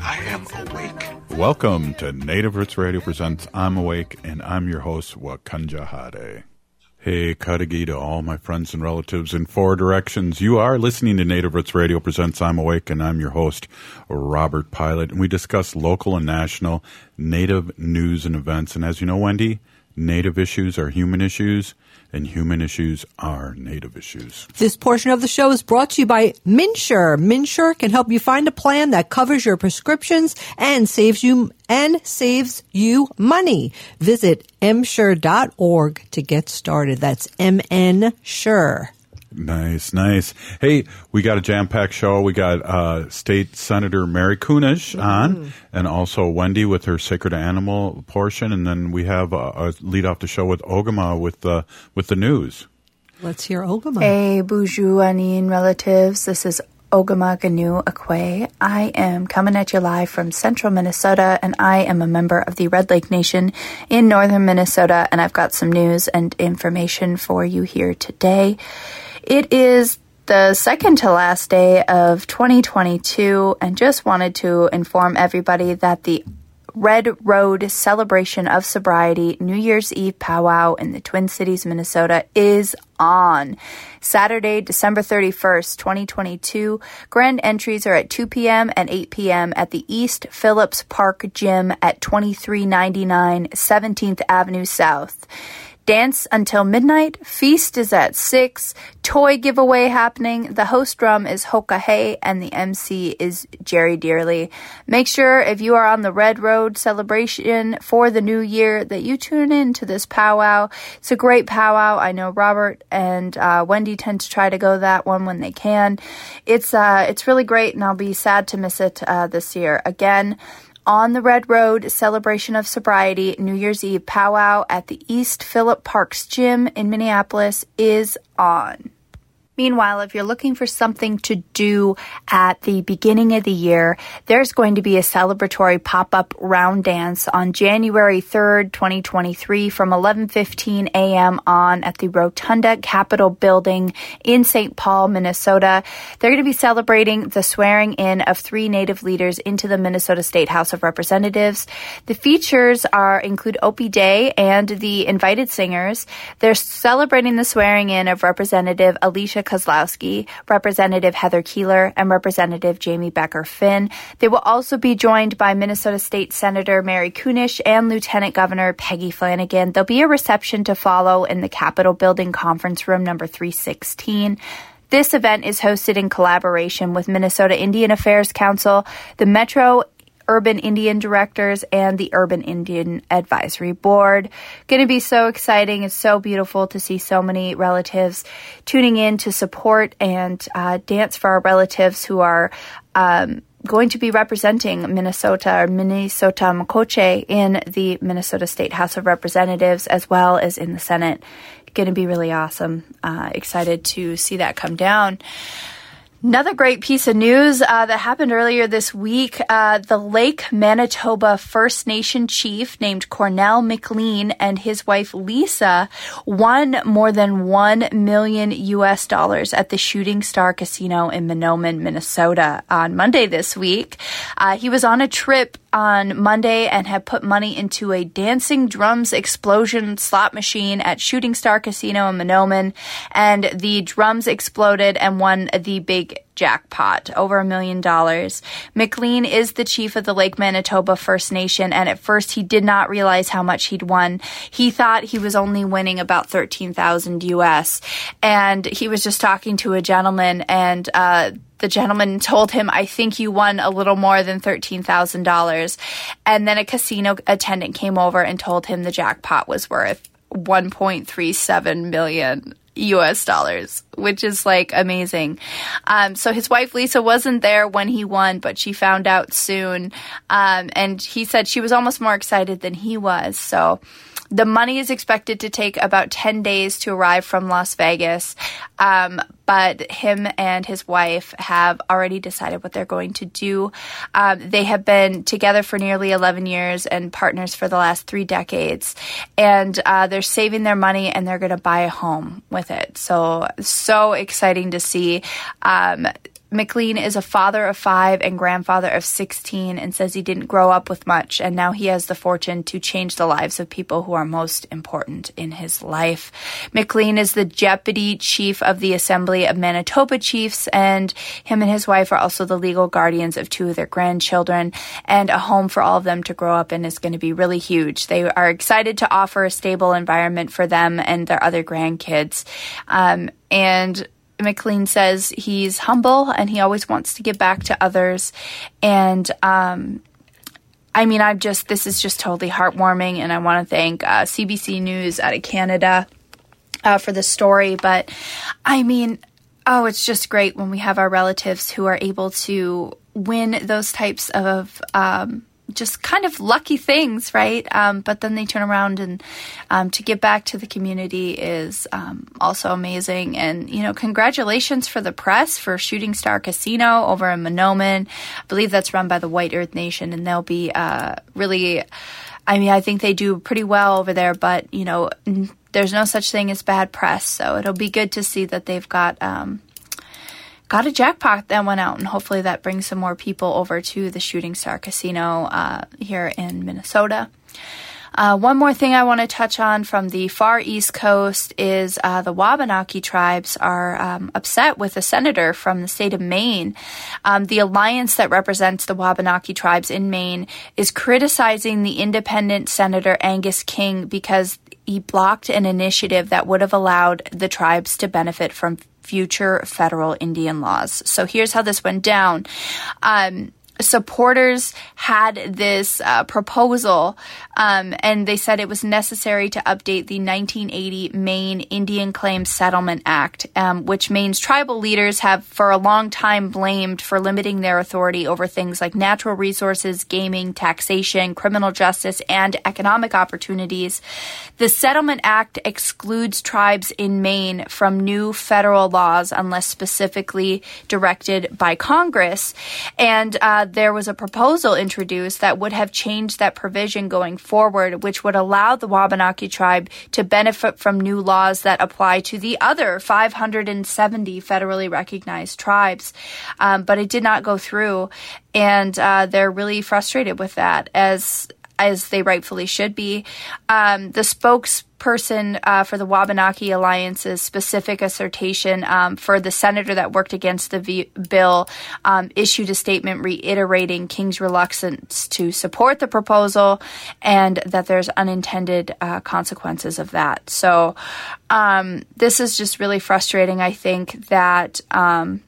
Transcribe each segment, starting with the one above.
I am awake. Welcome to Native Roots Radio Presents I'm Awake, and I'm your host, Wakanja Hade. Hey, Kadagi to all my friends and relatives in four directions. You are listening to Native Roots Radio Presents I'm Awake, and I'm your host, Robert Pilot. And we discuss local and national Native news and events. And as you know, Wendy, Native issues are human issues, and human issues are Native issues. This portion of the show is brought to you by MNsure. MNsure can help you find a plan that covers your prescriptions and saves you and saves you money. Visit mnsure.org to get started. That's MN Sure. Nice, nice. Hey, we got a jam-packed show. We got uh, State Senator Mary Kunesh on, and also Wendy with her sacred animal portion, and then we have a, a lead off the show with Ogama with the with the news. Let's hear Ogama. Hey, Bujuanian relatives. This is Ogama Ganu Akwe. I am coming at you live from central Minnesota, and I am a member of the Red Lake Nation in northern Minnesota, and I've got some news and information for you here today. It is the second to last day of 2022, and just wanted to inform everybody that the Red Road Celebration of Sobriety New Year's Eve powwow in the Twin Cities, Minnesota is on. Saturday, December 31st, 2022. Grand entries are at 2 p.m. and 8 p.m. at the East Phillips Park Gym at 2399 17th Avenue South. Dance until midnight. Feast is at 6. Toy giveaway happening. The host drum is Hoka Hay and the MC is Jerry Dearly. Make sure if you are on the Red Road celebration for the new year that you tune in to this powwow. It's a great powwow. I know Robert and uh, Wendy tend to try to go that one when they can. It's uh, it's really great and I'll be sad to miss it uh, this year. Again, on the Red Road celebration of sobriety New Year's Eve powwow at the East Phillips Park Gym in Minneapolis is on. Meanwhile, if you're looking for something to do at the beginning of the year, there's going to be a celebratory pop-up round dance on January 3rd, 2023 from 11:15 a.m. on at the Rotunda Capitol Building in St. Paul, Minnesota. They're going to be celebrating the swearing in of three native leaders into the Minnesota State House of Representatives. The features are include Opie Day and the invited singers. They're celebrating the swearing in of Representative Alicia Kozlowski, Representative Heather Keeler, and Representative Jamie Becker Finn. They will also be joined by Minnesota State Senator Mary Kunesh and Lieutenant Governor Peggy Flanagan. There'll be a reception to follow in the Capitol Building Conference Room number 316. This event is hosted in collaboration with Minnesota Indian Affairs Council, the Metro Urban Indian Directors and the Urban Indian Advisory Board. Going to be so exciting. It's so beautiful to see so many relatives tuning in to support and uh, dance for our relatives who are. Um, going to be representing Minnesota or Minnesota Makoche in the Minnesota State House of Representatives as well as in the Senate. Going to be really awesome. Uh, excited to see that come down. Another great piece of news uh, that happened earlier this week uh, the Lake Manitoba First Nation chief named Cornell McLean and his wife Lisa won more than 1 million US dollars at the Shooting Star Casino in Mahnomen, Minnesota on Monday this week. Uh, he was on a trip on Monday and had put money into a dancing drums explosion slot machine at Shooting Star Casino in Mahnomen, and the drums exploded and won the big jackpot, over a million dollars. McLean is the chief of the Lake Manitoba First Nation, and at first he did not realize how much he'd won. He thought he was only winning about 13,000 US, and he was just talking to a gentleman, and, uh, the gentleman told him, I think you won a little more than $13,000. And then a casino attendant came over and told him the jackpot was worth 1.37 million US dollars, which is like amazing. Um, so his wife Lisa wasn't there when he won, but she found out soon. Um, and he said she was almost more excited than he was. So the money is expected to take about 10 days to arrive from Las Vegas. Um, but him and his wife have already decided what they're going to do. Um, they have been together for nearly 11 years and partners for the last three decades. And uh, they're saving their money and they're going to buy a home with it. So, so exciting to see. Um, McLean is a father of five and grandfather of 16 and says he didn't grow up with much, and now he has the fortune to change the lives of people who are most important in his life. McLean is the deputy chief of the Assembly of Manitoba Chiefs, and him and his wife are also the legal guardians of two of their grandchildren, and a home for all of them to grow up in is going to be really huge. They are excited to offer a stable environment for them and their other grandkids. Um, and McLean says he's humble and he always wants to give back to others. And um, I mean, I'm just, this is just totally heartwarming. And I want to thank uh, CBC News out of Canada uh, for the story. But I mean, oh, it's just great when we have our relatives who are able to win those types of um, just kind of lucky things, right? Um, but then they turn around and um, to give back to the community is um, also amazing. And, you know, congratulations for the press for Shooting Star Casino over in Mahnomen. I believe that's run by the White Earth Nation, and they'll be uh, really. I mean, I think they do pretty well over there, but, you know, there's no such thing as bad press. So it'll be good to see that they've got um, got a jackpot that went out, and hopefully that brings some more people over to the Shooting Star Casino uh, here in Minnesota. Uh, one more thing I want to touch on from the far east coast is uh, the Wabanaki tribes are um, upset with a senator from the state of Maine. Um, the alliance that represents the Wabanaki tribes in Maine is criticizing the independent Senator Angus King because he blocked an initiative that would have allowed the tribes to benefit from future federal Indian laws. So here's how this went down. Um, supporters had this uh, proposal, um, and they said it was necessary to update the 1980 Maine Indian Claims Settlement Act, um, which Maine's tribal leaders have for a long time blamed for limiting their authority over things like natural resources, gaming, taxation, criminal justice, and economic opportunities. The Settlement Act excludes tribes in Maine from new federal laws unless specifically directed by Congress, and uh, there was a proposal introduced that would have changed that provision going forward, which would allow the Wabanaki tribe to benefit from new laws that apply to the other 570 federally recognized tribes. Um, but it did not go through, and uh, they're really frustrated with that as as they rightfully should be. Um, the spokesperson uh, for the Wabanaki Alliance's specific assertion um, for the senator that worked against the v- bill um, issued a statement reiterating King's reluctance to support the proposal and that there's unintended uh, consequences of that. So um, this is just really frustrating. I think that um,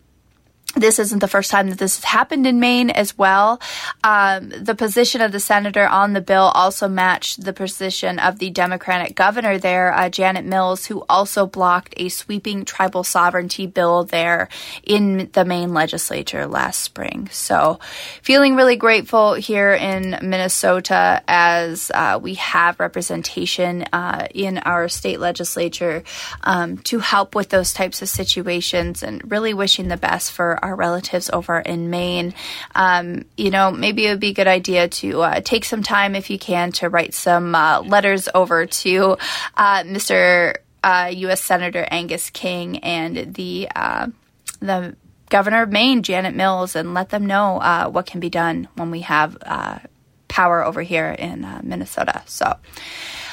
this isn't the first time that this has happened in Maine as well. Um, the position of the senator on the bill also matched the position of the Democratic governor there, uh, Janet Mills, who also blocked a sweeping tribal sovereignty bill there in the Maine legislature last spring. So, feeling really grateful here in Minnesota as uh, we have representation uh, in our state legislature um, to help with those types of situations and really wishing the best for our relatives over in Maine, um, you know, maybe it would be a good idea to uh, take some time, if you can, to write some uh, letters over to uh, Mr. U.S. Uh, Senator Angus King and the uh, the governor of Maine, Janet Mills, and let them know uh, what can be done when we have power over here in Minnesota. So.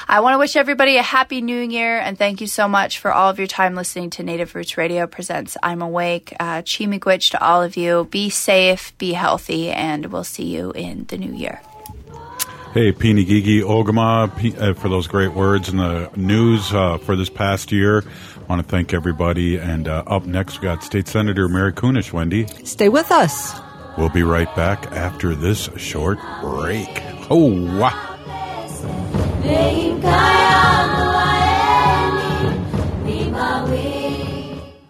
I want to wish everybody a happy new year and thank you so much for all of your time listening to Native Roots Radio presents I'm Awake. Uh, Chi to all of you. Be safe, be healthy, and we'll see you in the new year. Hey, Pini Gigi Ogama, uh, for those great words in the news uh, for this past year. I want to thank everybody. And uh, up next, we got State Senator Mary Kunesh. Wendy. Stay with us. We'll be right back after this short break. Oh, wow. Kaya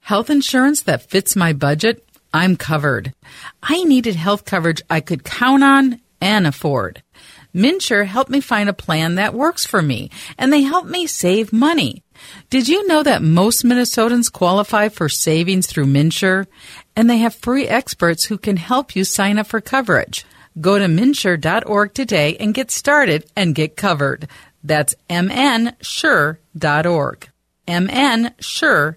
Health insurance that fits my budget? I'm covered. I needed health coverage I could count on and afford. MNsure helped me find a plan that works for me, and they helped me save money. Did you know that most Minnesotans qualify for savings through MNsure? And they have free experts who can help you sign up for coverage. Go to mnsure.org today and get started and get covered. That's mnsure.org. mnsure.org.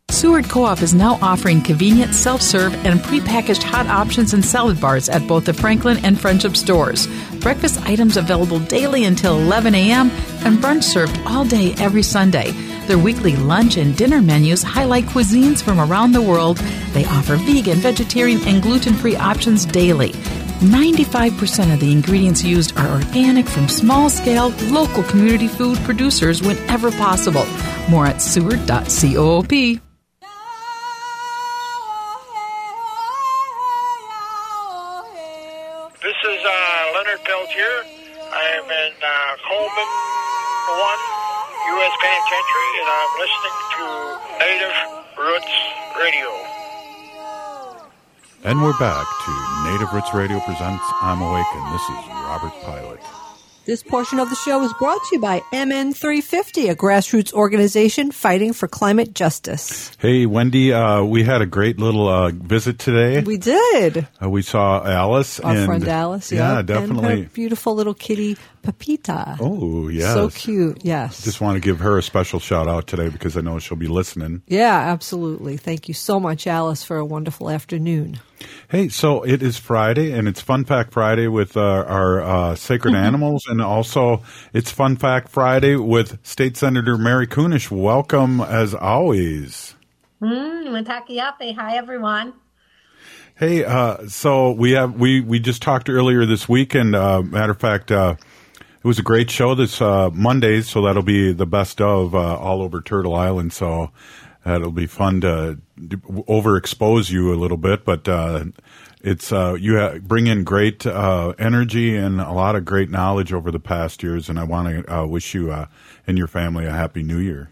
Seward Co-op is now offering convenient self-serve and prepackaged hot options and salad bars at both the Franklin and Friendship stores. Breakfast items available daily until 11 a.m. and brunch served all day every Sunday. Their weekly lunch and dinner menus highlight cuisines from around the world. They offer vegan, vegetarian, and gluten-free options daily. 95% of the ingredients used are organic from small scale, local community food producers whenever possible. More at seward.coop. U.S. Penitentiary, and I'm listening to Native Roots Radio. And we're back to Native Roots Radio presents I'm Awake, and this is Robert Pilot. This portion of the show is brought to you by MN350, a grassroots organization fighting for climate justice. Hey, Wendy, uh, we had a great little uh, visit today. We did. Uh, we saw Alice. Our and, friend Alice, Yeah, yeah. definitely. And her beautiful little kitty, Pepita. Oh, yeah. So cute, yes. Just want to give her a special shout out today because I know she'll be listening. Yeah, absolutely. Thank you so much, Alice, for a wonderful afternoon. Hey, so it is Friday, and it's Fun Fact Friday with uh, our uh, sacred Mm-hmm. animals, and also it's Fun Fact Friday with State Senator Mary Kunesh. Welcome, as always. Mm, Matakiape. Hi, everyone. Hey, uh, so we have we we just talked earlier this week, and uh, matter of fact, uh, it was a great show this uh, Monday. So that'll be the best of uh, all over Turtle Island. So that'll be fun to overexpose you a little bit, but uh, it's uh, you ha- bring in great uh, energy and a lot of great knowledge over the past years. And I want to uh, wish you uh, and your family a happy New Year.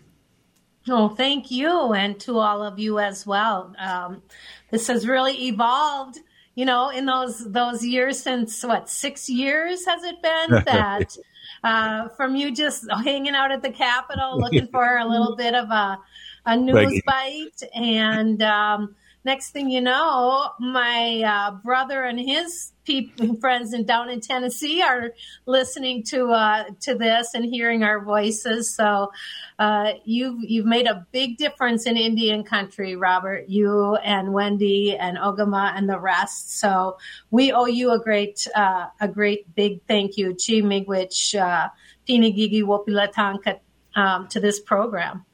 Oh, thank you, and to all of you as well. Um, this has really evolved, you know, in those those years since what six years has it been that uh, from you just hanging out at the Capitol looking for a little bit of a a news bite, and um, next thing you know, my uh, brother and his people, friends in down in Tennessee are listening to uh, to this and hearing our voices. So uh, you've you've made a big difference in Indian country, Robert. You and Wendy and Ogama and the rest. So we owe you a great uh, a great big thank you, Chi Miigwech, uh, Pinigigi Wopilatanka, um, to this program.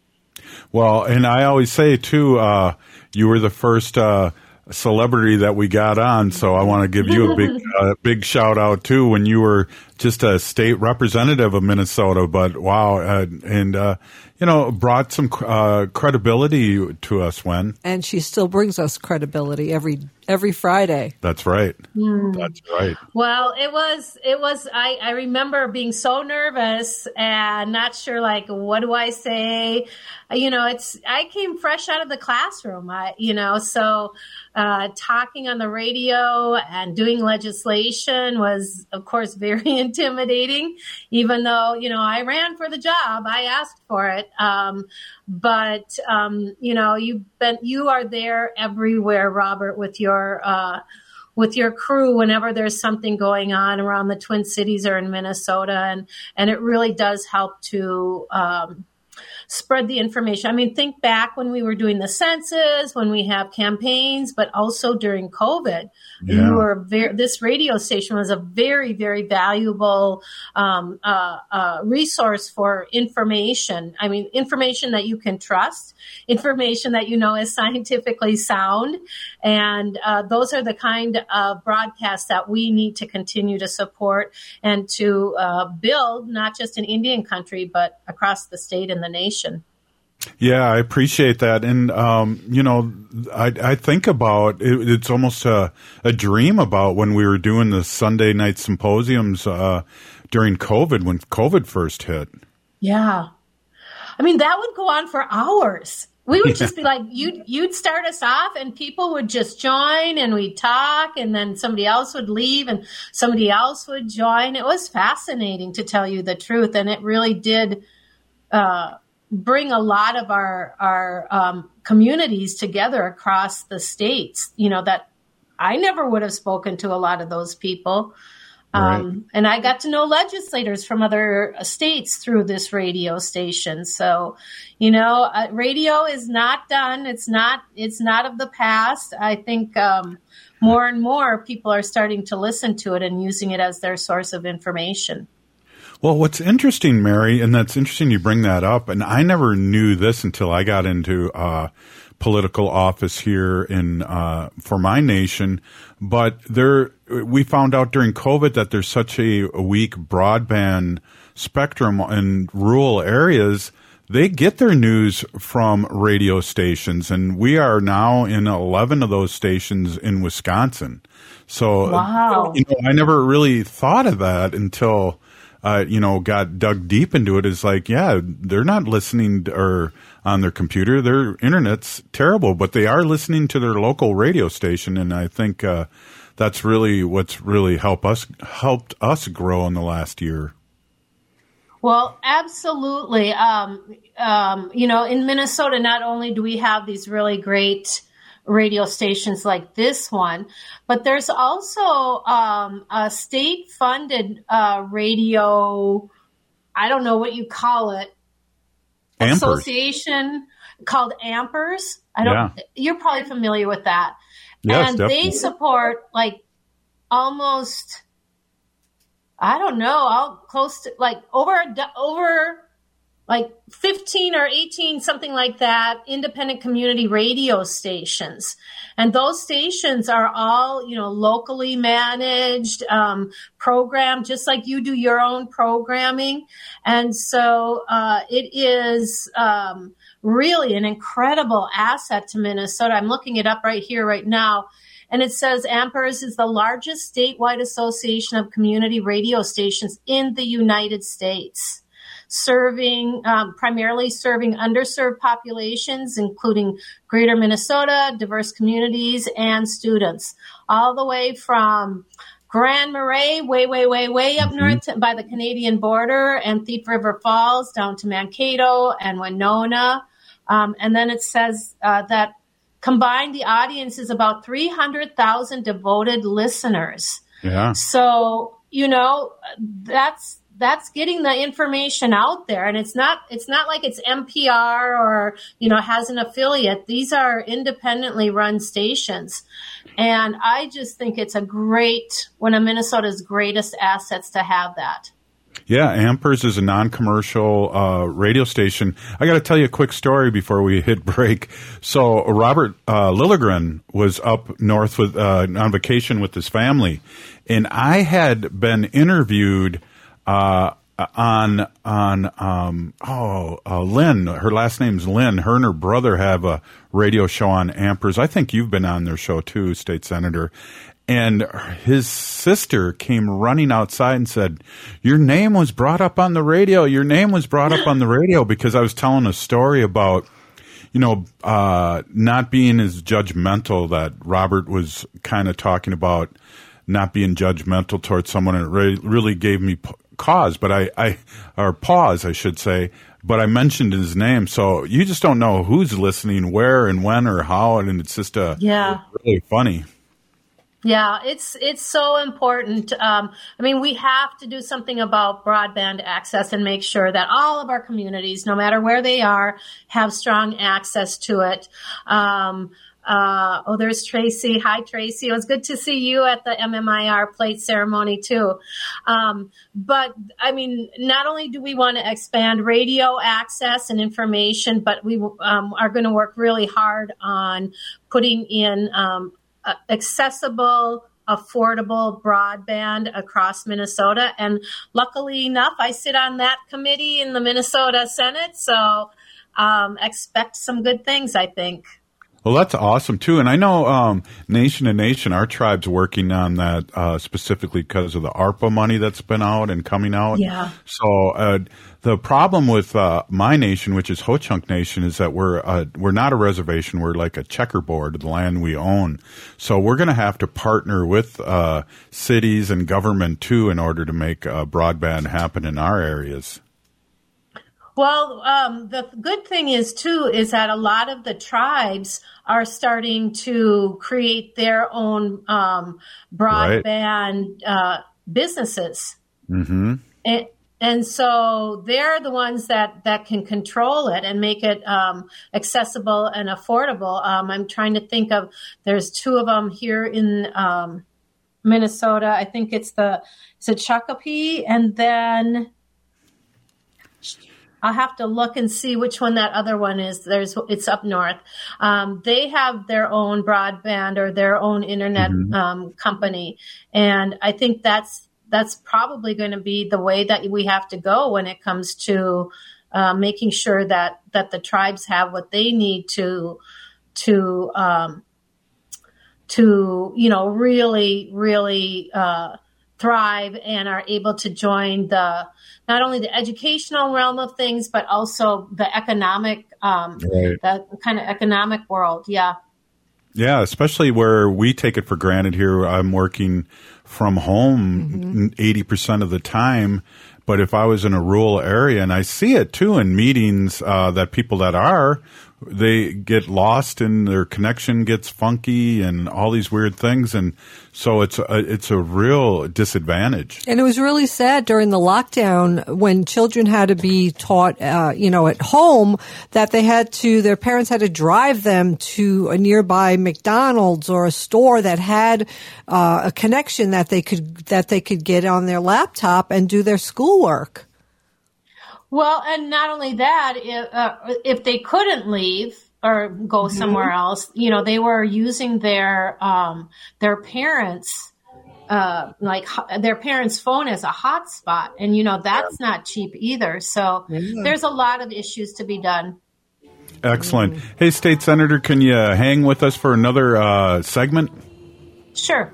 Well, and I always say too, uh, you were the first uh, celebrity that we got on, so I want to give you a big, uh, big shout out too. When you were just a state representative of Minnesota, but wow, uh, and uh, you know, brought some uh, credibility to us. When And she still brings us credibility every every Friday. that's right, Hmm. that's right. Well, it was, it was, I, I remember being so nervous and not sure, like, what do I say? You know, it's, I came fresh out of the classroom, I, you know, so, uh, talking on the radio and doing legislation was, of course, very intimidating, even though, you know, I ran for the job. I asked for it. Um, but, um, you know, you've been, you are there everywhere, Robert, with your, uh, with your crew whenever there's something going on around the Twin Cities or in Minnesota, and and it really does help to um, spread the information. I mean, think back when we were doing the census, when we have campaigns, but also during COVID. Yeah. You were very, this radio station was a very, very valuable um, uh, uh, resource for information. I mean, information that you can trust, information that you know is scientifically sound, and uh, those are the kind of broadcasts that we need to continue to support and to uh, build, not just in Indian country, but across the state and the nation. Yeah, I appreciate that, and um, you know, I, I think about it, it's almost a, a dream about when we were doing the Sunday night symposiums uh, during COVID when COVID first hit. Yeah, I mean that would go on for hours. We would just be like, you'd you'd start us off, and people would just join, and we'd talk, and then somebody else would leave, and somebody else would join. It was fascinating, to tell you the truth, and it really did. Uh, bring a lot of our our um, communities together across the states. You know that I never would have spoken to a lot of those people. Um, Right. and I got to know legislators from other states through this radio station. So, you know, uh, radio is not done. It's not. It's not of the past. I think um, more and more people are starting to listen to it and using it as their source of information. Well, what's interesting, Mary, and that's interesting you bring that up, and I never knew this until I got into uh, political office here in uh, for my nation. But there, we found out during COVID that there's such a, a weak broadband spectrum in rural areas. They get their news from radio stations, and we are now in 11 of those stations in Wisconsin. So, Wow. you know, I never really thought of that until uh, you know, got dug deep into it is like, yeah, they're not listening to, or on their computer. Their internet's terrible, but they are listening to their local radio station, and I think uh, that's really what's really helped us helped us grow in the last year. Well, absolutely. Um, um, you know, in Minnesota, not only do we have these really great radio stations like this one, but there's also um, a state funded uh, radio, I don't know what you call it, Ampers. association called Ampers. I don't, Yeah. you're probably familiar with that. Yes, and definitely. they support like almost I don't know, all close to like over over like 15 or 18 something like that independent community radio stations. And those stations are all you know locally managed um, programmed just like you do your own programming. And so uh, it is um, really an incredible asset to minnesota. I'm looking it up right here right now. And it says Ampers is the largest statewide association of community radio stations in the United States, serving um, primarily serving underserved populations, including greater Minnesota, diverse communities, and students, all the way from Grand Marais, way, way, way, way up north by the Canadian border, and Thief River Falls down to Mankato and Winona. Um, and then it says uh, that combined, the audience is about 300,000 devoted listeners. Yeah. So, you know, that's that's getting the information out there. And it's not it's not like it's NPR or you know has an affiliate. These are independently run stations. And i just think it's a great one of minnesota's greatest assets to have that. Yeah, Ampers is a non-commercial uh, radio station. I got to tell you a quick story before we hit break. So Robert uh, Lilligren was up north with uh, on vacation with his family, and I had been interviewed uh, on on um, oh uh, Lynn. Her last name's Lynn. Her and her brother have a radio show on Ampers. I think you've been on their show too, state senator. And his sister came running outside and said, Your name was brought up on the radio. Your name was brought up on the radio because I was telling a story about, you know, uh, not being as judgmental that Robert was kind of talking about not being judgmental towards someone. And it really, really gave me cause, but I, I, or pause, I should say. But I mentioned his name, so you just don't know who's listening, where, and when, or how, and it's just a Yeah. really funny. Yeah, it's it's so important. Um, I mean, we have to do something about broadband access and make sure that all of our communities, no matter where they are, have strong access to it. Um, uh, oh, there's Tracy. Hi, Tracy. It was good to see you at the MMIR plate ceremony too. Um, but I mean, not only do we want to expand radio access and information, but we um, are going to work really hard on putting in um, accessible, affordable broadband across Minnesota. And luckily enough, I sit on that committee in the Minnesota Senate, so um, expect some good things. I think. Well, that's awesome too, and I know um, Nation to Nation, our tribe's working on that uh, specifically because of the ARPA money that's been out and coming out. Yeah. So uh, the problem with uh, my nation, which is Ho Chunk Nation, is that we're uh, we're not a reservation. We're like a checkerboard of the land we own. So we're going to have to partner with uh, cities and government too in order to make uh, broadband happen in our areas. Well, um, the good thing is too is that a lot of the tribes are starting to create their own um, broadband uh, businesses, Mm-hmm. and, and so they're the ones that that can control it and make it um, accessible and affordable. Um, I'm trying to think of there's two of them here in um, Minnesota. I think it's the it's a Shakopee, and then. I'll have to look and see which one that other one is. There's it's up north. Um, they have their own broadband or their own internet um, company, and I think that's that's probably going to be the way that we have to go when it comes to uh, making sure that that the tribes have what they need to to um, to you know really really uh, thrive and are able to join the not only the educational realm of things but also the economic um, Right. the kind of economic world yeah Yeah, especially where we take it for granted here. I'm working from home 80% of the time. But if I was in a rural area, and I see it too in meetings, uh, that people that are, they get lost and their connection gets funky and all these weird things. And so it's a, it's a real disadvantage. And it was really sad during the lockdown when children had to be taught, uh, you know, at home that they had to, their parents had to drive them to a nearby McDonald's or a store that had uh, a connection that they could that they could get on their laptop and do their schoolwork. Well, and not only that, if, uh, if they couldn't leave or go somewhere else, you know, they were using their um, their parents. Uh, like their parents' phone as a hotspot, and you know that's not cheap either. So there's a lot of issues to be done. Excellent. Hey, State Senator, can you hang with us for another uh, segment? Sure.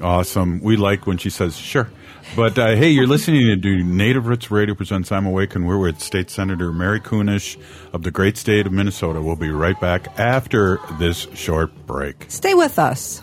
Awesome. We like when she says sure. But uh, hey, you're listening to Native Roots Radio presents I'm Awake, and we're with State Senator Mary Kunesh of the great state of Minnesota. We'll be right back after this short break. Stay with us.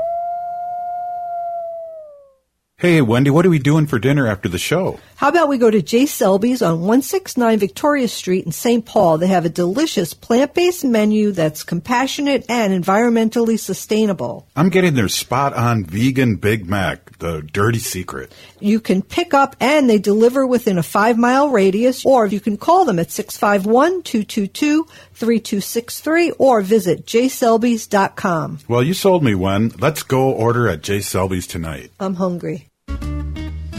Hey, Wendy, what are we doing for dinner after the show? How about we go to J. Selby's on 169 Victoria Street in St. Paul? They have a delicious plant-based menu that's compassionate and environmentally sustainable. I'm getting their spot on vegan Big Mac, the dirty secret. You can pick up and they deliver within a five mile radius, or you can call them at 651 222 3263 or visit jselbys.com. Well, you sold me one. Let's go order at J. Selby's tonight. I'm hungry.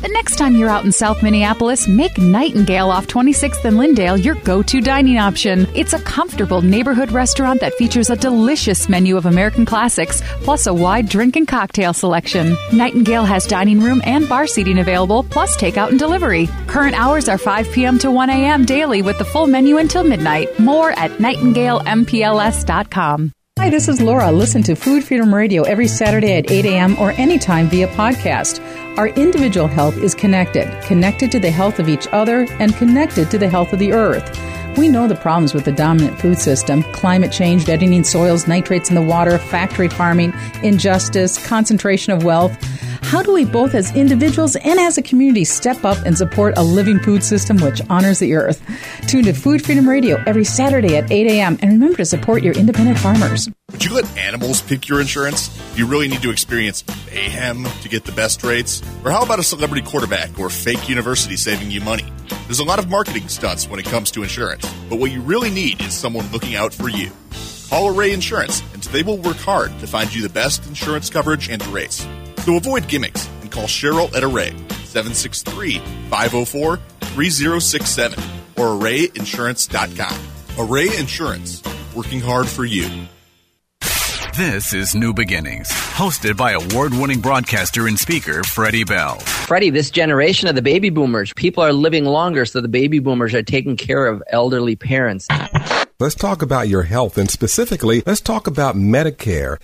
The next time you're out in South Minneapolis, make Nightingale off 26th and Lyndale your go to dining option. It's a comfortable neighborhood restaurant that features a delicious menu of American classics, plus a wide drink and cocktail selection. Nightingale has dining room and bar seating available, plus takeout and delivery. Current hours are 5 p.m. to 1 a.m. daily with the full menu until midnight. More at nightingalempls.com. Hi, this is Laura. Listen to Food Freedom Radio every Saturday at 8 a.m. or anytime via podcast. Our individual health is connected, connected to the health of each other, and connected to the health of the earth. We know the problems with the dominant food system climate change, deadening soils, nitrates in the water, factory farming, injustice, concentration of wealth. How do we both as individuals and as a community step up and support a living food system which honors the earth? Tune to Food Freedom Radio every Saturday at 8 a.m. and remember to support your independent farmers. Would you let animals pick your insurance? You really need to experience mayhem to get the best rates? Or how about a celebrity quarterback or fake university saving you money? There's a lot of marketing stunts when it comes to insurance, but what you really need is someone looking out for you. Call Array Insurance, and they will work hard to find you the best insurance coverage and rates. So avoid gimmicks and call Cheryl at Array 763 504 3067 or arrayinsurance.com. Array Insurance, working hard for you. This is New Beginnings, hosted by award winning broadcaster and speaker Freddie Bell. Freddie, this generation of the baby boomers, people are living longer, so the baby boomers are taking care of elderly parents. Let's talk about your health and specifically, let's talk about Medicare.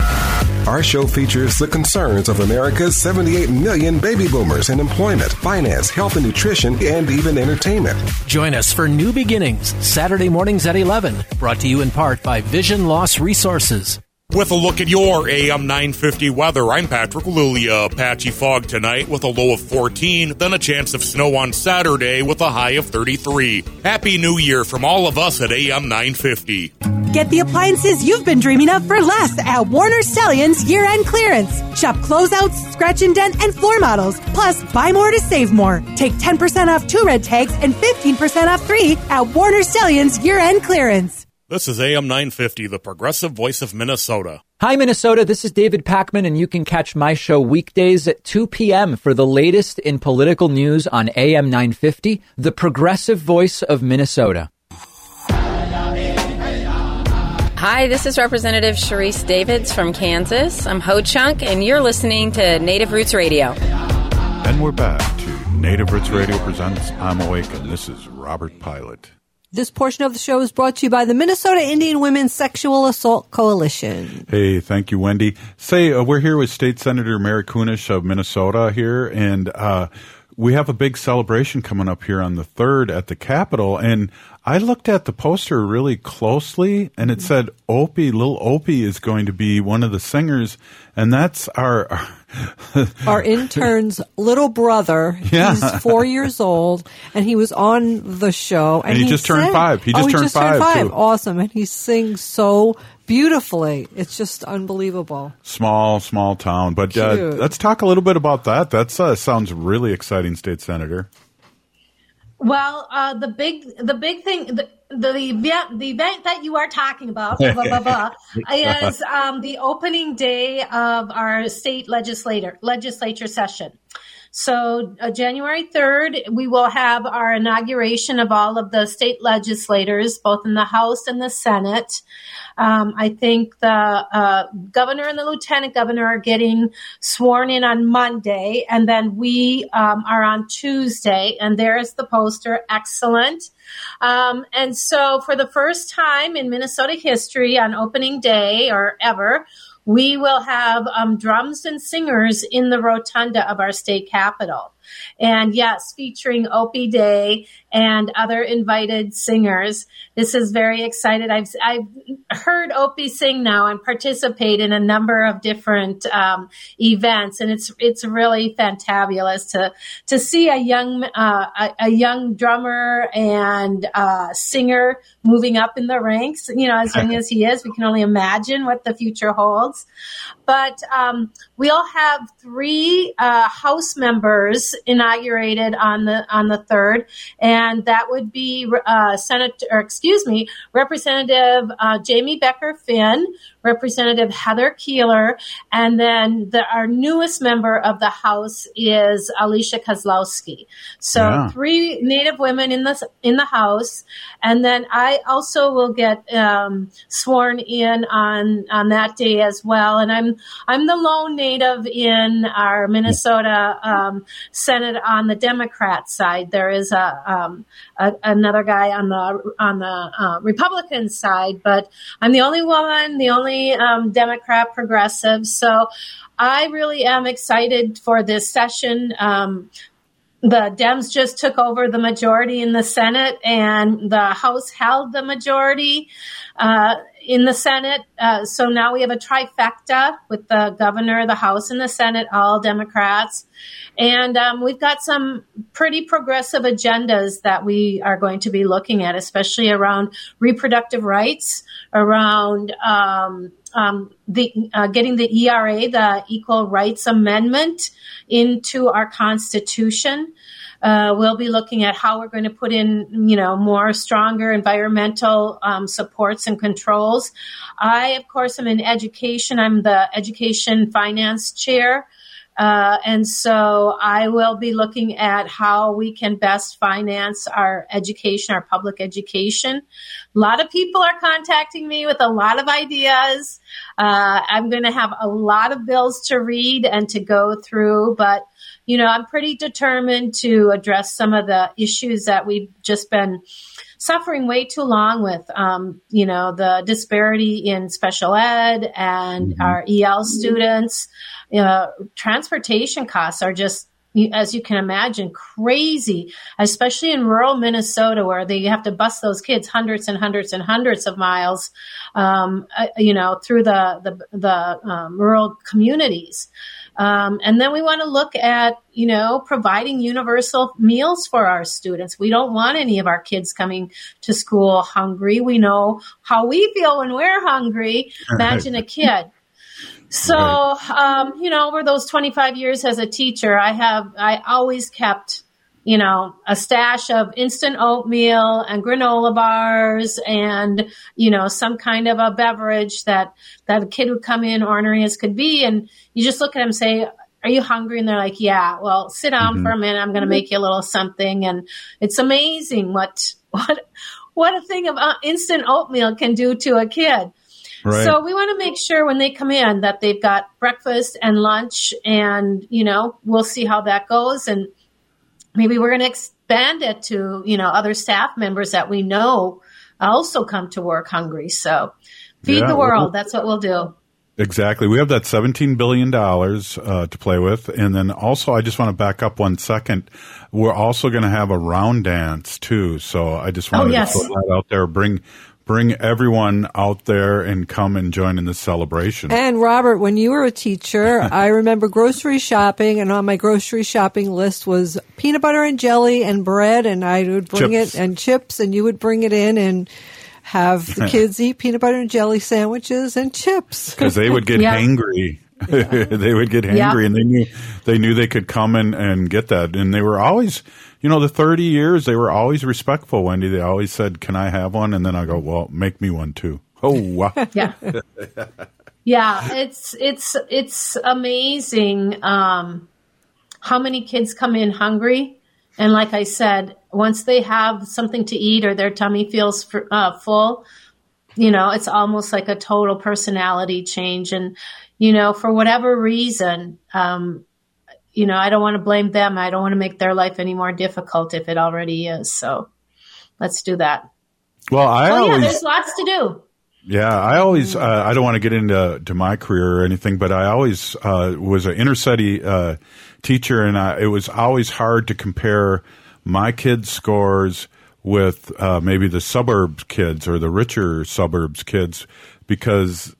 Our show features the concerns of America's 78 million baby boomers in employment, finance, health and nutrition, and even entertainment. Join us for New Beginnings, Saturday mornings at 11, brought to you in part by Vision Loss Resources. With a look at your AM 950 weather, I'm Patrick Lulia. Patchy fog tonight with a low of 14, then a chance of snow on Saturday with a high of 33. Happy New Year from all of us at AM 950. Get the appliances you've been dreaming of for less at Warner Stellian's year-end clearance. Shop closeouts, scratch and dent, and floor models. Plus, buy more to save more. Take 10% off two red tags and 15% off three at Warner Stellian's year-end clearance. This is AM 950, the progressive voice of Minnesota. Hi, Minnesota. This is David Pakman, and you can catch my show weekdays at 2 p.m. for the latest in political news on AM 950, the progressive voice of Minnesota. Hi, this is Representative Sharice Davids from Kansas. I'm Ho Chunk, and you're listening to Native Roots Radio. And we're back to Native Roots Radio presents I'm Awake, and this is Robert Pilot. This portion of the show is brought to you by the Minnesota Indian Women's Sexual Assault Coalition. Hey, thank you, Wendy. Say, uh, we're here with State Senator Mary Kunesh of Minnesota here, and uh, we have a big celebration coming up here on the 3rd at the Capitol. And I looked at the poster really closely, and it said Opie, little Opie is going to be one of the singers, and that's our. our our intern's little brother. Yeah. He's four years old, and he was on the show. And, And he just turned five. He oh, just he turned just five, turned five. too. Awesome, and he sings so beautifully. It's just unbelievable. small, small town. But uh, let's talk a little bit about that. That uh, sounds really exciting, State Senator. Well, uh, the big, the big thing, the, the event, the event that you are talking about, blah, blah, blah, is um, the opening day of our state legislator legislature session. So uh, January 3rd, we will have our inauguration of all of the state legislators, both in the House and the Senate. Um, I think the uh, governor and the lieutenant governor are getting sworn in on Monday, and then we um, are on Tuesday. And there's the poster. Excellent. Um, and so, for the first time in Minnesota history on opening day or ever, we will have um, drums and singers in the rotunda of our state capitol. And yes, featuring Opie Day and other invited singers. This is very excited. I've, I've heard Opie sing now and participate in a number of different um, events. And it's, it's really fantabulous to, to see a young, uh, a, a, young drummer and uh, singer moving up in the ranks, you know, as young as he is. We can only imagine what the future holds. But um, we'll have three uh, House members inaugurated on the on the third, and that would be uh, Senator, or excuse me, Representative uh, Jamie Becker Finn, Representative Heather Keeler, and then the, our newest member of the House is Alicia Kozlowski. So yeah. three Native women in the in the House, and then I also will get um, sworn in on on that day as well. And I'm I'm the lone Native in our Minnesota um, Senate on the Democrat side. There is a, um, a another guy on the on the uh, Republican side, but I'm the only woman, the only um, Democrat progressive. So I really am excited for this session. Um, the Dems just took over the majority in the Senate, and the House held the majority uh, in the Senate. Uh, so now we have a trifecta with the governor, the House, and the Senate, all Democrats. And um, we've got some pretty progressive agendas that we are going to be looking at, especially around reproductive rights, around um, um, the uh, getting the ERA, the Equal Rights Amendment, into our Constitution. Uh, we'll be looking at how we're going to put in, you know, more stronger environmental um, supports and controls. I, of course, am in education. I'm the education finance chair. Uh, and so I will be looking at how we can best finance our education, our public education. A lot of people are contacting me with a lot of ideas. Uh, I'm going to have a lot of bills to read and to go through, but you know, I'm pretty determined to address some of the issues that we've just been suffering way too long with, um, you know, the disparity in special ed and mm-hmm. our EL students. Uh, transportation costs are just as you can imagine, crazy, especially in rural Minnesota where they have to bus those kids hundreds and hundreds and hundreds of miles, um, uh, you know, through the the, the um, rural communities. Um, and then we want to look at, you know, providing universal meals for our students. We don't want any of our kids coming to school hungry. We know how we feel when we're hungry. Imagine a kid. So, um, you know, over those 25 years as a teacher, I have, I always kept, you know, a stash of instant oatmeal and granola bars and, you know, some kind of a beverage that, that a kid would come in ornery as could be. And you just look at them and say, are you hungry? And they're like, yeah, well, sit down mm-hmm. for a minute. I'm going to make you a little something. And it's amazing what, what, what a thing of uh, instant oatmeal can do to a kid. Right. So we want to make sure when they come in that they've got breakfast and lunch and, you know, we'll see how that goes. And maybe we're going to expand it to, you know, other staff members that we know also come to work hungry. So feed yeah, the world. That's what we'll do. Exactly. We have that $17 billion uh, to play with. And then also, I just want to back up one second. We're also going to have a round dance too. So I just wanted oh, yes. to put that out there. Bring bring everyone out there and come and join in the celebration. And Robert, when you were a teacher, I remember grocery shopping, and on my grocery shopping list was peanut butter and jelly and bread, and I would bring chips. it and chips, and you would bring it in and have the kids eat peanut butter and jelly sandwiches and chips because they would get yeah. hangry. Yeah. they would get hangry, yeah. and they knew they knew they could come and and get that, and they were always you know, the 30 years, they were always respectful, Wendy. They always said, Can I have one? And then I go, Well, make me one too. Oh, wow. yeah. yeah. It's, it's, it's amazing, um, how many kids come in hungry. And like I said, once they have something to eat or their tummy feels uh, full, you know, it's almost like a total personality change. And, you know, for whatever reason, um, you know, I don't want to blame them. I don't want to make their life any more difficult if it already is. So let's do that. Well, I oh, always, yeah, there's lots to do. Yeah, I always, uh, I don't want to get into to my career or anything, but I always uh, was an inner city uh, teacher, and I, it was always hard to compare my kids' scores with uh, maybe the suburbs kids or the richer suburbs kids because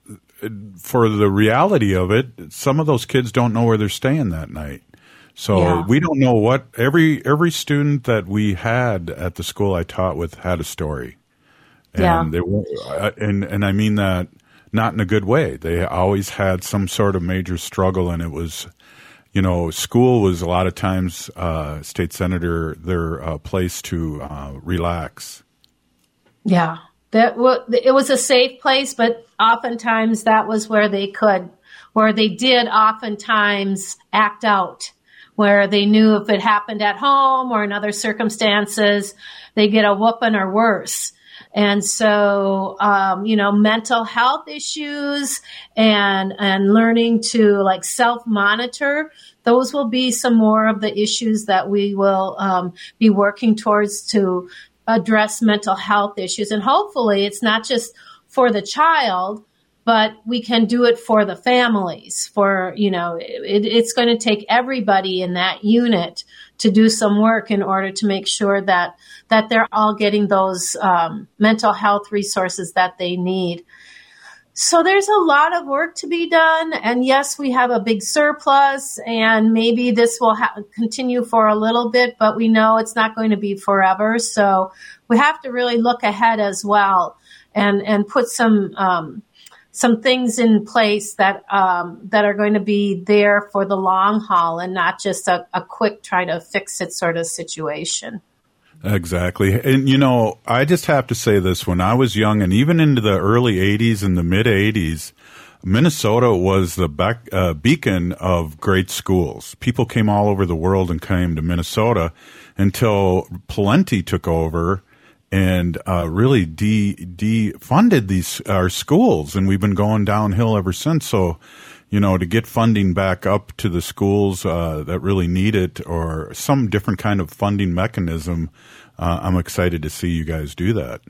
for the reality of it, some of those kids don't know where they're staying that night. So Yeah. we don't know what every every student that we had at the school I taught with had a story, and Yeah. they were, and and I mean that not in a good way. They always had some sort of major struggle, and it was, you know, school was a lot of times uh, state senator their uh, place to uh, relax. Yeah, that it was a safe place, but oftentimes that was where they could, where they did oftentimes act out, where they knew if it happened at home or in other circumstances, they get a whooping or worse. And so, um, you know, mental health issues and, and learning to like self monitor, those will be some more of the issues that we will, um, be working towards to address mental health issues. And hopefully it's not just for the child, but we can do it for the families for, you know, it, it's going to take everybody in that unit to do some work in order to make sure that, that they're all getting those, um, mental health resources that they need. So there's a lot of work to be done. And yes, we have a big surplus and maybe this will ha- continue for a little bit, but we know it's not going to be forever. So we have to really look ahead as well and, and put some, um, some things in place that um, that are going to be there for the long haul and not just a, a quick try to fix it sort of situation. Exactly. And, you know, I just have to say this when I was young and even into the early 80s and the mid 80s, Minnesota was the uh, beacon of great schools. People came all over the world and came to Minnesota until Pawlenty took over and uh, really de defunded these our schools, and we've been going downhill ever since. So, you know, to get funding back up to the schools uh, that really need it, or some different kind of funding mechanism, uh, I'm excited to see you guys do that.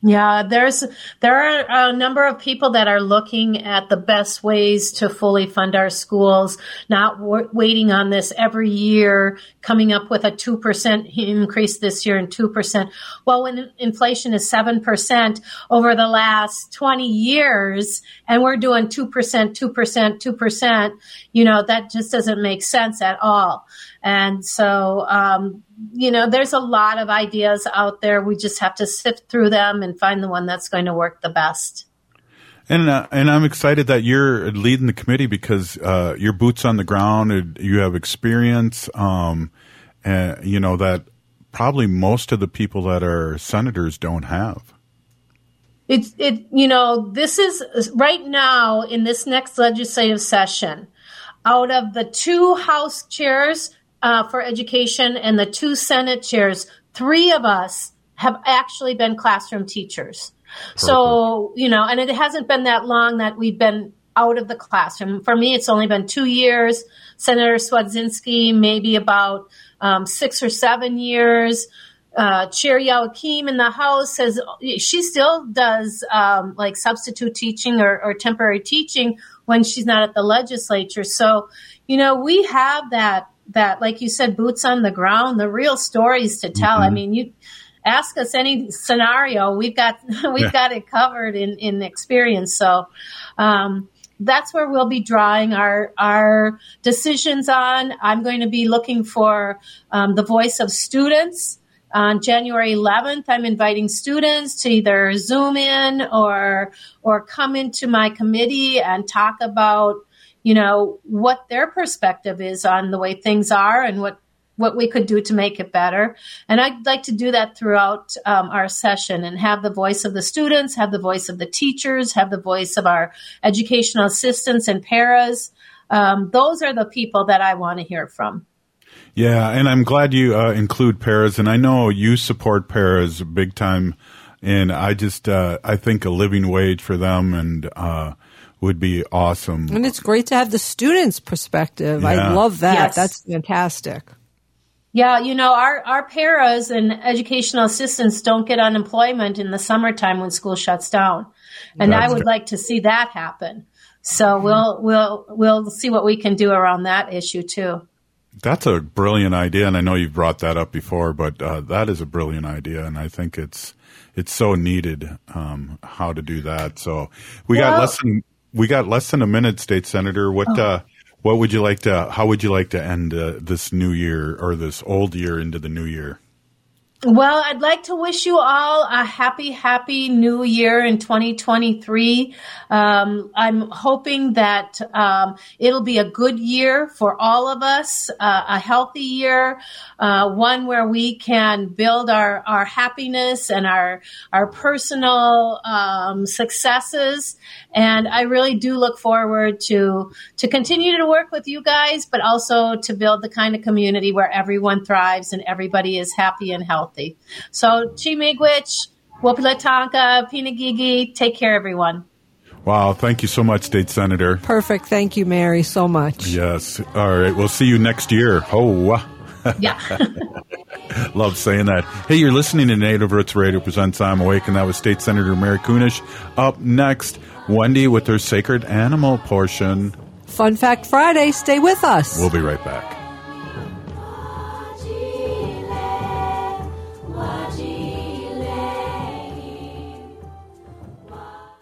Yeah, there's there are a number of people that are looking at the best ways to fully fund our schools, not w- waiting on this every year, coming up with a 2% increase this year and 2%. Well, when inflation is 7% over the last 20 years and we're doing 2%, 2%, 2%, you know, that just doesn't make sense at all. And so, um, you know, there's a lot of ideas out there. We just have to sift through them and find the one that's going to work the best. And uh, and I'm excited that you're leading the committee because uh, your boots on the ground. You have experience, um, and you know that probably most of the people that are senators don't have. It's it you know this is right now in this next legislative session out of the two house chairs uh, for education and the two senate chairs three of us have actually been classroom teachers. So you know and it hasn't been that long that we've been out of the classroom. For me it's only been two years. Senator Cwodzinski maybe about um, six or seven years. Uh, Chair Youakim in the House says she still does um, like substitute teaching or, or temporary teaching when she's not at the legislature. So, you know, we have that that like you said, boots on the ground, the real stories to tell. I Mhm. mean, you ask us any scenario, we've got we've Yeah. got it covered in in experience. So. Um, that's where we'll be drawing our our decisions on. I'm going to be looking for um, the voice of students on January 11th. I'm inviting students to either Zoom in or or come into my committee and talk about you know what their perspective is on the way things are and what what we could do to make it better. And I'd like to do that throughout um, our session and have the voice of the students, have the voice of the teachers, have the voice of our educational assistants and paras. Um, those are the people that I want to hear from. Yeah, and I'm glad you uh, include paras, and I know you support paras big time. And I just uh, I think a living wage for them and uh, would be awesome. And it's great to have the students' perspective. I love that. Yes. That's fantastic. Yeah, you know, our, our paras and educational assistants don't get unemployment in the summertime when school shuts down. And That's I would good. like to see that happen. So we'll, we'll, we'll see what we can do around that issue too. That's a brilliant idea, and I know you've brought that up before, but uh, that is a brilliant idea, and I think it's it's so needed um, how to do that. So we got Well- less than we got less than a minute, State Senator. What Oh. uh, what would you like to? How would you like to end uh, this new year or this old year into the new year? Well, I'd like to wish you all a happy, happy new year in 2023. Um, I'm hoping that um, it'll be a good year for all of us, uh, a healthy year, uh, one where we can build our, our happiness and our our personal um, successes. And I really do look forward to to continue to work with you guys, but also to build the kind of community where everyone thrives and everybody is happy and healthy. So, Chimigwich, Wapilatanka, Pinagigi, take care, everyone. Wow, thank you so much, State Senator. Perfect. Thank you, Mary, so much. Yes. All right. We'll see you next year. Oh. Yeah. Love saying that. Hey, you're listening to Native Roots Radio presents I'm Awake, and that was State Senator Mary Kunesh. Up next, Wendy with her sacred animal portion. Fun Fact Friday. Stay with us. We'll be right back.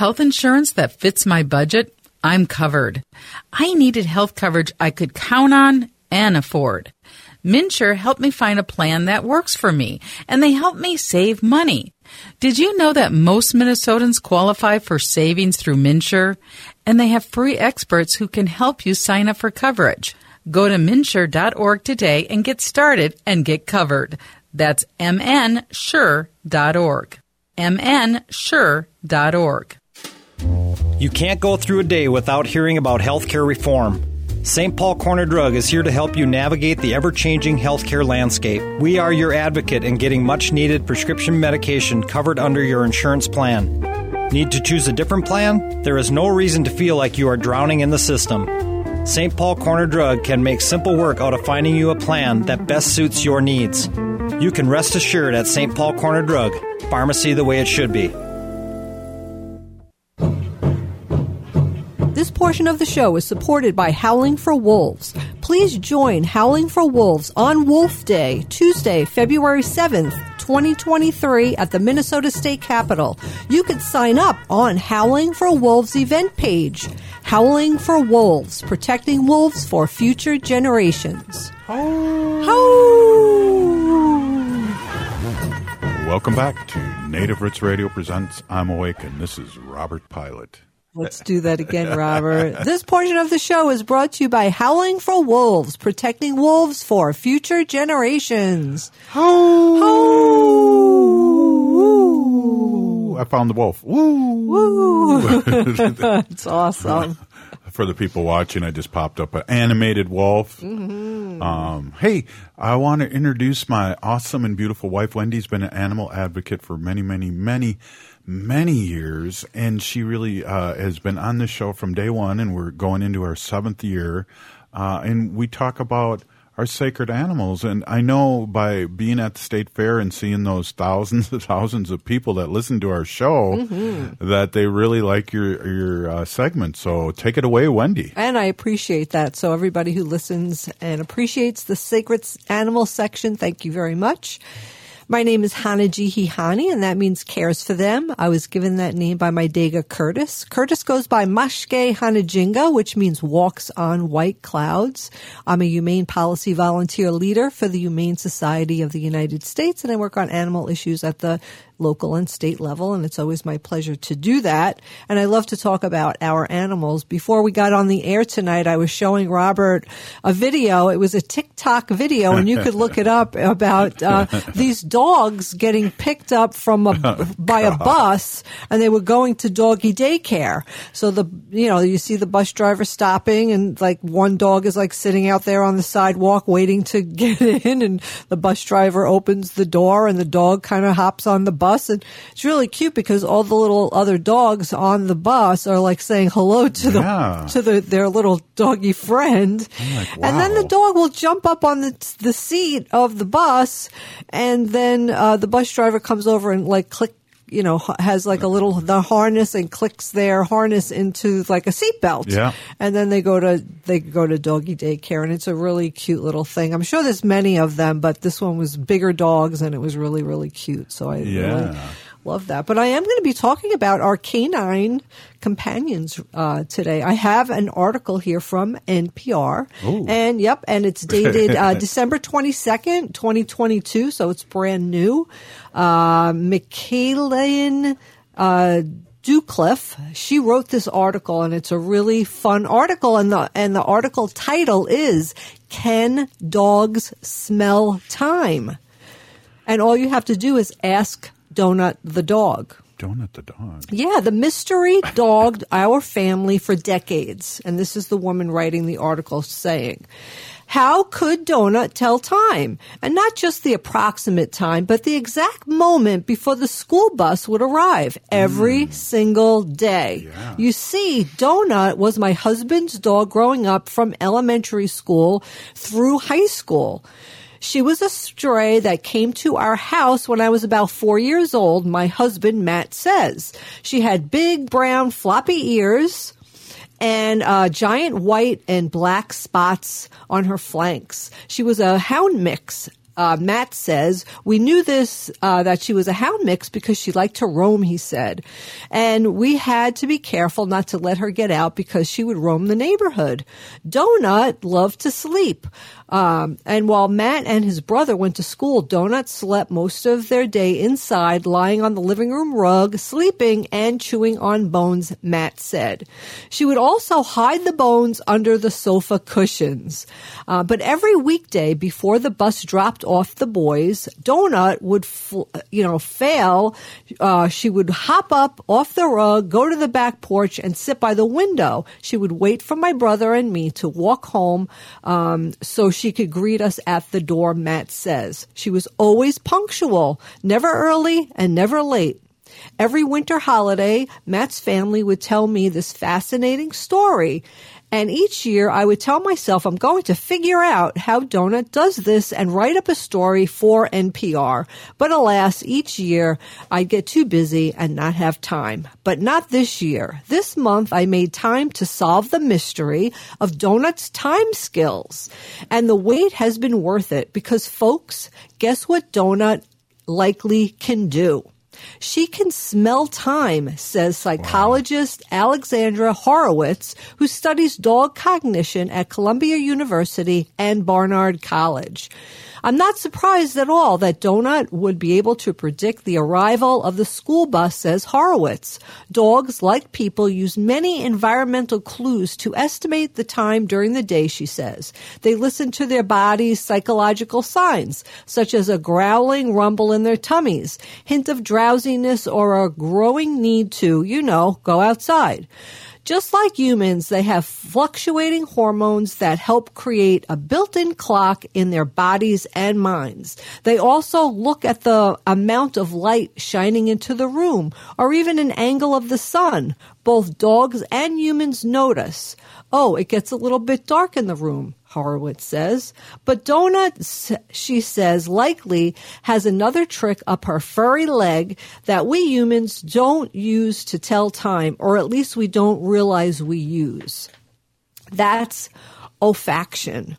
Health insurance that fits my budget? I'm covered. I needed health coverage I could count on and afford. MNsure helped me find a plan that works for me, and they helped me save money. Did you know that most Minnesotans qualify for savings through MNsure? And they have free experts who can help you sign up for coverage. Go to mnsure.org today and get started and get covered. That's mnsure.org. mnsure.org. You can't go through a day without hearing about healthcare reform. St. Paul Corner Drug is here to help you navigate the ever changing healthcare landscape. We are your advocate in getting much needed prescription medication covered under your insurance plan. Need to choose a different plan? There is no reason to feel like you are drowning in the system. St. Paul Corner Drug can make simple work out of finding you a plan that best suits your needs. You can rest assured at St. Paul Corner Drug, pharmacy the way it should be. This portion of the show is supported by Howling for Wolves. Please join Howling for Wolves on Wolf Day, Tuesday, February 7th, 2023 at the Minnesota State Capitol. You could sign up on Howling for Wolves event page. Howling for Wolves, protecting wolves for future generations. Welcome back to Native Roots Radio presents I'm Awake, and this is Robert Pilot. Let's do that again, Robert. this portion of the show is brought to you by Howling for Wolves, protecting wolves for future generations. I found the wolf. Woo! Woo! it's awesome. For the people watching, I just popped up an animated wolf. Mm-hmm. Um, hey, I want to introduce my awesome and beautiful wife. Wendy's been an animal advocate for many, many, many, many years, and she really uh, has been on this show from day one, and we're going into our seventh year. Uh, and we talk about our sacred animals. And I know by being at the state fair and seeing those thousands and thousands of people that listen to our show Mm-hmm. that they really like your your uh, segment. So take it away, Wendy. And I appreciate that. So everybody who listens and appreciates the sacred animal section, thank you very much. My name is Hanaji Hihani, and that means cares for them. I was given that name by my Dega Curtis. Curtis goes by Mashke Hanajinga, which means walks on white clouds. I'm a humane policy volunteer leader for the Humane Society of the United States, and I work on animal issues at the local and state level, and it's always my pleasure to do that. And I love to talk about our animals. Before we got on the air tonight, I was showing Robert a video. It was a TikTok video, and you could look it up about uh, these dogs getting picked up from a by a bus, and they were going to doggy daycare. So the you know you see the bus driver stopping, and like one dog is like sitting out there on the sidewalk waiting to get in, and the bus driver opens the door, and the dog kind of hops on the bus, and it's really cute because all the little other dogs on the bus are like saying hello to the Yeah. to the their little doggy friend, and then the dog will jump up on the the seat of the bus, and then uh, the bus driver comes over and like click. You know, has like a little the harness and clicks their harness into like a seatbelt. Yeah. And then they go to they go to doggy daycare, and it's a really cute little thing. I'm sure there's many of them, but this one was bigger dogs, and it was really really cute. So I really Yeah. Love that. But I am going to be talking about our canine companions uh, today. I have an article here from NPR, Ooh. and yep, and it's dated uh, December twenty second, twenty twenty two. So it's brand new. Uh, Michaeleen. Uh, Doucleff, she wrote this article and it's a really fun article and the and the article title is Can Dogs Smell Time? And all you have to do is ask Donut the dog. Donut the dog. Yeah, the mystery dogged our family for decades. And this is the woman writing the article saying, How could Donut tell time? And not just the approximate time, but the exact moment before the school bus would arrive every mm. single day. You see, Donut was my husband's dog growing up from elementary school through high school. She was a stray that came to our house when I was about four years old, my husband Matt says. She had big brown floppy ears and uh, giant white and black spots on her flanks. She was a hound mix. Uh, Matt says we knew this uh, that she was a hound mix because she liked to roam. He said, and we had to be careful not to let her get out because she would roam the neighborhood. Donut loved to sleep. Um, and while Matt and his brother went to school, Donut slept most of their day inside, lying on the living room rug, sleeping and chewing on bones, Matt said. She would also hide the bones under the sofa cushions. Uh, but every weekday before the bus dropped off the boys, Donut would, fl- you know, fail. Uh, she would hop up off the rug, go to the back porch, and sit by the window. She would wait for my brother and me to walk home um, so she could greet us at the door, Matt says. She was always punctual, never early and never late. Every winter holiday, Matt's family would tell me this fascinating story. And each year I would tell myself I'm going to figure out how Donut does this and write up a story for NPR. But alas, each year I'd get too busy and not have time. But not this year. This month I made time to solve the mystery of Donut's time skills. And the wait has been worth it because folks, guess what Donut likely can do? She can smell time, says psychologist Alexandra Horowitz, who studies dog cognition at Columbia University and Barnard College. I'm not surprised at all that Donut would be able to predict the arrival of the school bus, says Horowitz. Dogs, like people, use many environmental clues to estimate the time during the day, she says. They listen to their body's psychological signs, such as a growling rumble in their tummies, hint of drowsiness, or a growing need to, you know, go outside. Just like humans, they have fluctuating hormones that help create a built-in clock in their bodies and minds. They also look at the amount of light shining into the room or even an angle of the sun. Both dogs and humans notice. Oh, it gets a little bit dark in the room. Horowitz says. But Donut, she says, likely has another trick up her furry leg that we humans don't use to tell time, or at least we don't realize we use. That's olfaction.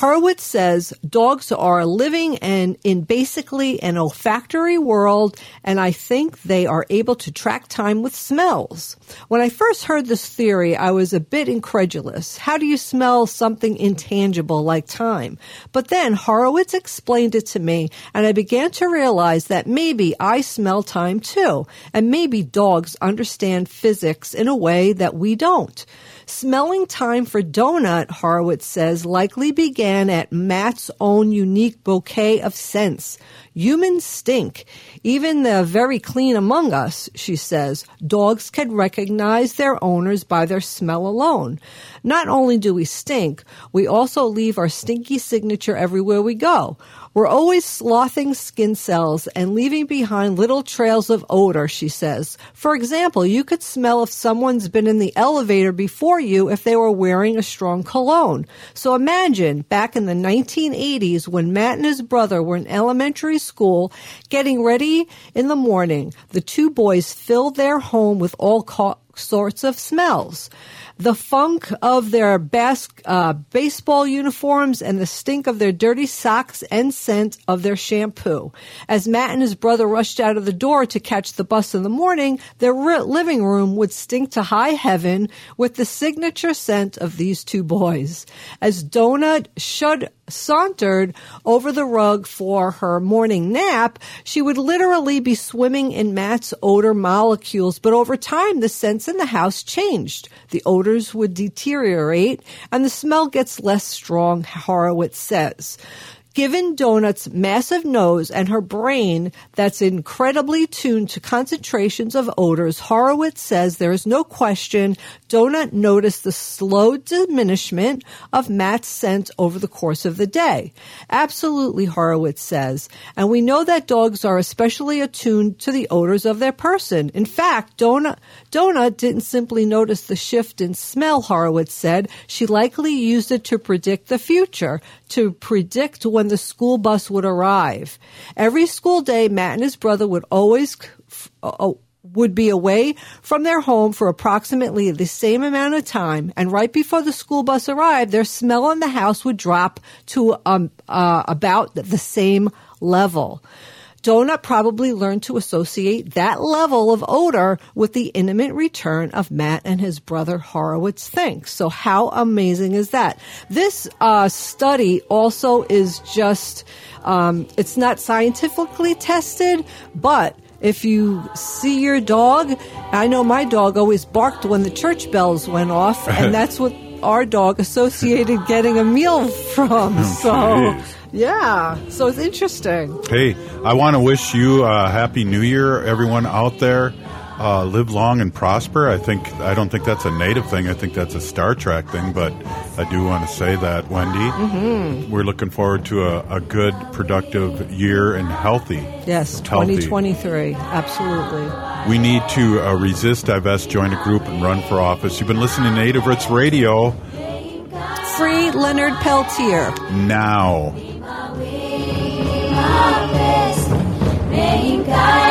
Horowitz says dogs are living and in basically an olfactory world, and I think they are able to track time with smells. When I first heard this theory, I was a bit incredulous. How do you smell something intangible like time? But then Horowitz explained it to me, and I began to realize that maybe I smell time too, and maybe dogs understand physics in a way that we don't. Smelling time for Donut, Horowitz says, likely began at Matt's own unique bouquet of scents. Humans stink. Even the very clean among us, she says, dogs can recognize their owners by their smell alone. Not only do we stink, we also leave our stinky signature everywhere we go. We're always slothing skin cells and leaving behind little trails of odor, she says. For example, you could smell if someone's been in the elevator before you if they were wearing a strong cologne. So imagine back in the 1980s when Matt and his brother were in elementary school getting ready in the morning. The two boys filled their home with all co- sorts of smells the funk of their bas- uh, baseball uniforms and the stink of their dirty socks and scent of their shampoo. As Matt and his brother rushed out of the door to catch the bus in the morning, their re- living room would stink to high heaven with the signature scent of these two boys. As Donut should sauntered over the rug for her morning nap, she would literally be swimming in Matt's odor molecules. But over time, the scents in the house changed. The odors would deteriorate and the smell gets less strong, Horowitz says. Given Donut's massive nose and her brain that's incredibly tuned to concentrations of odors, Horowitz says there is no question Donut noticed the slow diminishment of Matt's scent over the course of the day. Absolutely, Horowitz says. And we know that dogs are especially attuned to the odors of their person. In fact, Donut, Donut didn't simply notice the shift in smell, Horowitz said. She likely used it to predict the future, to predict when the school bus would arrive. Every school day, Matt and his brother would always uh, would be away from their home for approximately the same amount of time, and right before the school bus arrived, their smell in the house would drop to um, uh, about the same level. Donut probably learned to associate that level of odor with the intimate return of Matt and his brother Horowitz thinks. So how amazing is that? This uh, study also is just, um, it's not scientifically tested, but if you see your dog, I know my dog always barked when the church bells went off, and that's what our dog associated getting a meal from. Oh, so. Yeah, so it's interesting. Hey, I want to wish you a happy new year, everyone out there. Uh, live long and prosper. I think I don't think that's a native thing. I think that's a Star Trek thing. But I do want to say that, Wendy, Mm-hmm. we're looking forward to a, a good, productive year and healthy. Yes, 2023. Absolutely. We need to uh, resist, divest, join a group, and run for office. You've been listening to Native Roots Radio Free Leonard Peltier. now. Name God.